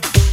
Bye.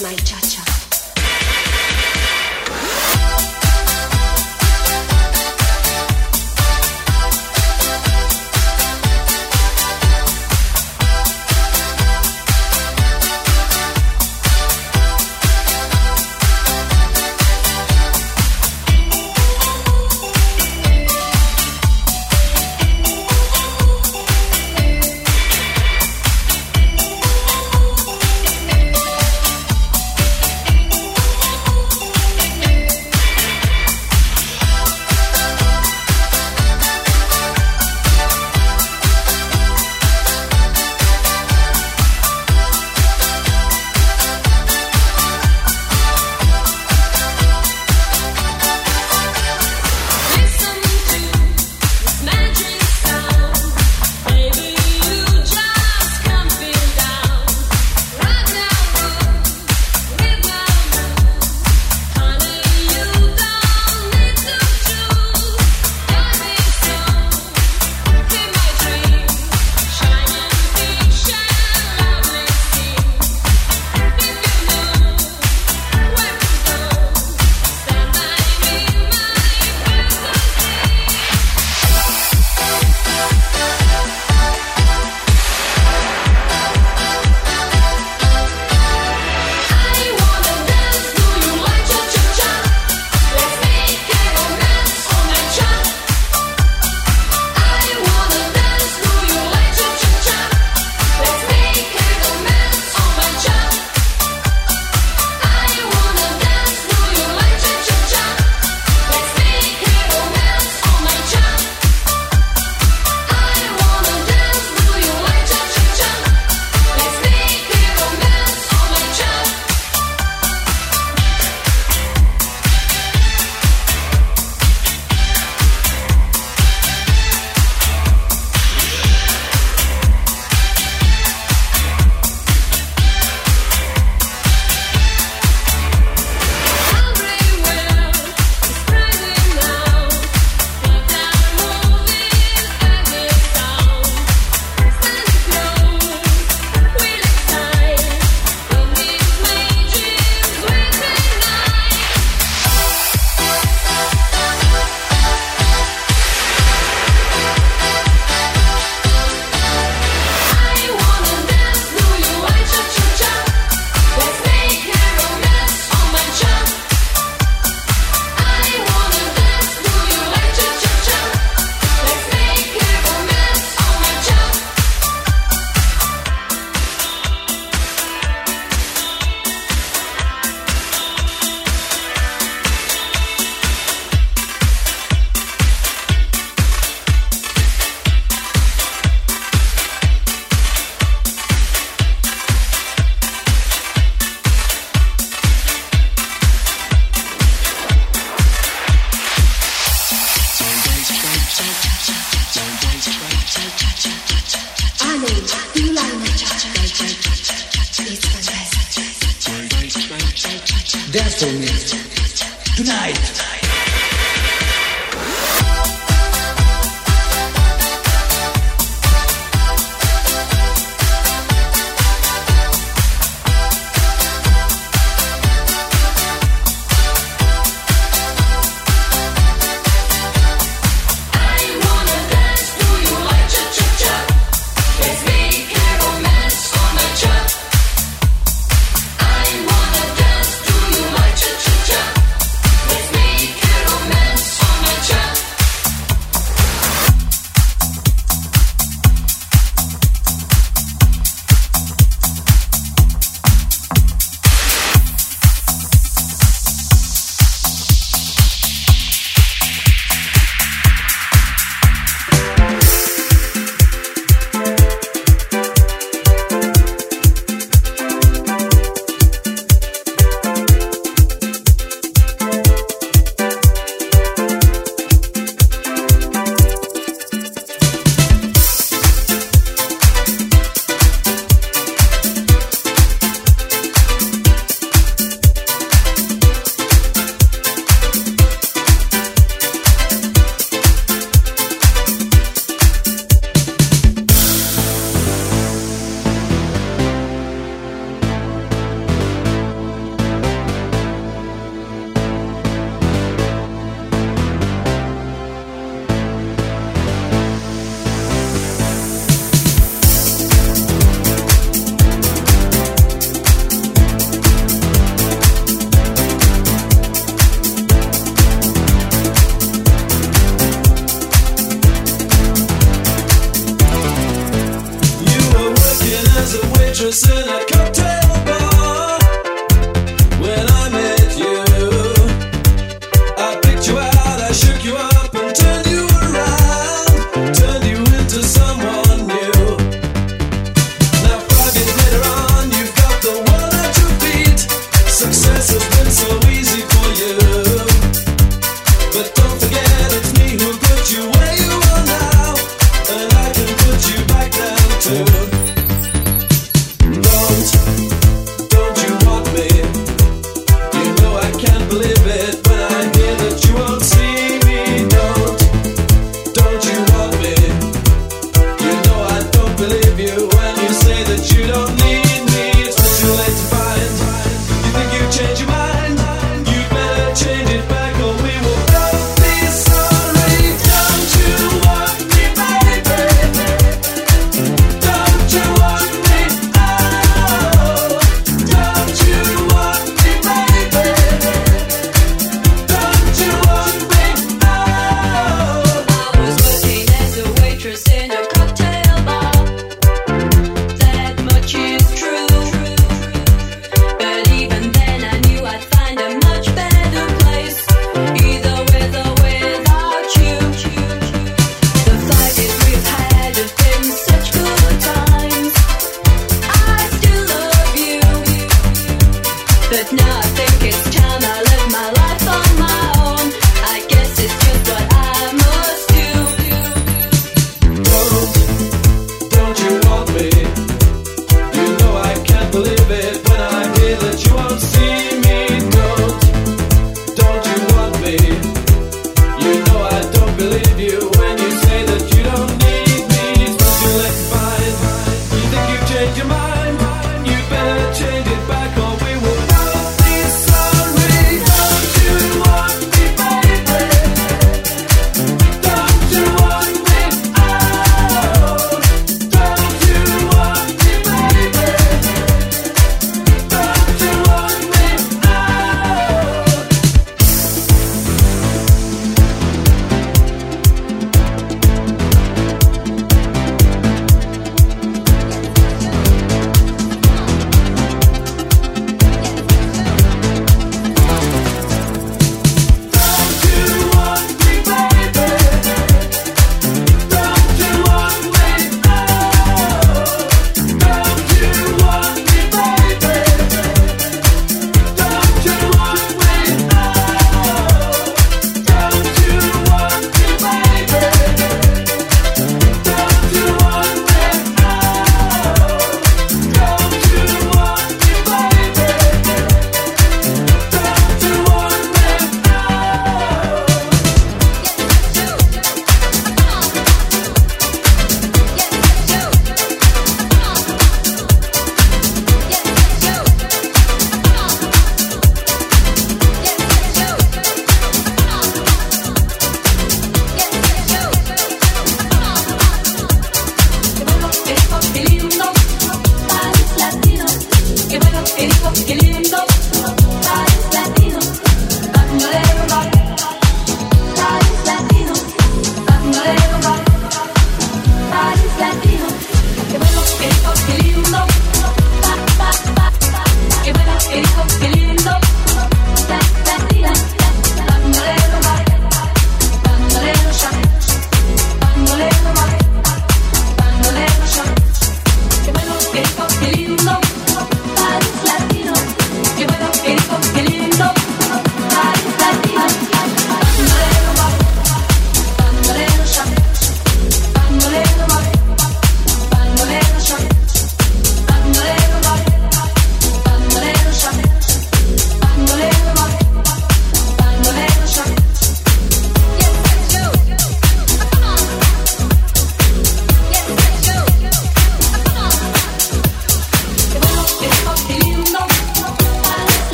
My cha-cha. Thank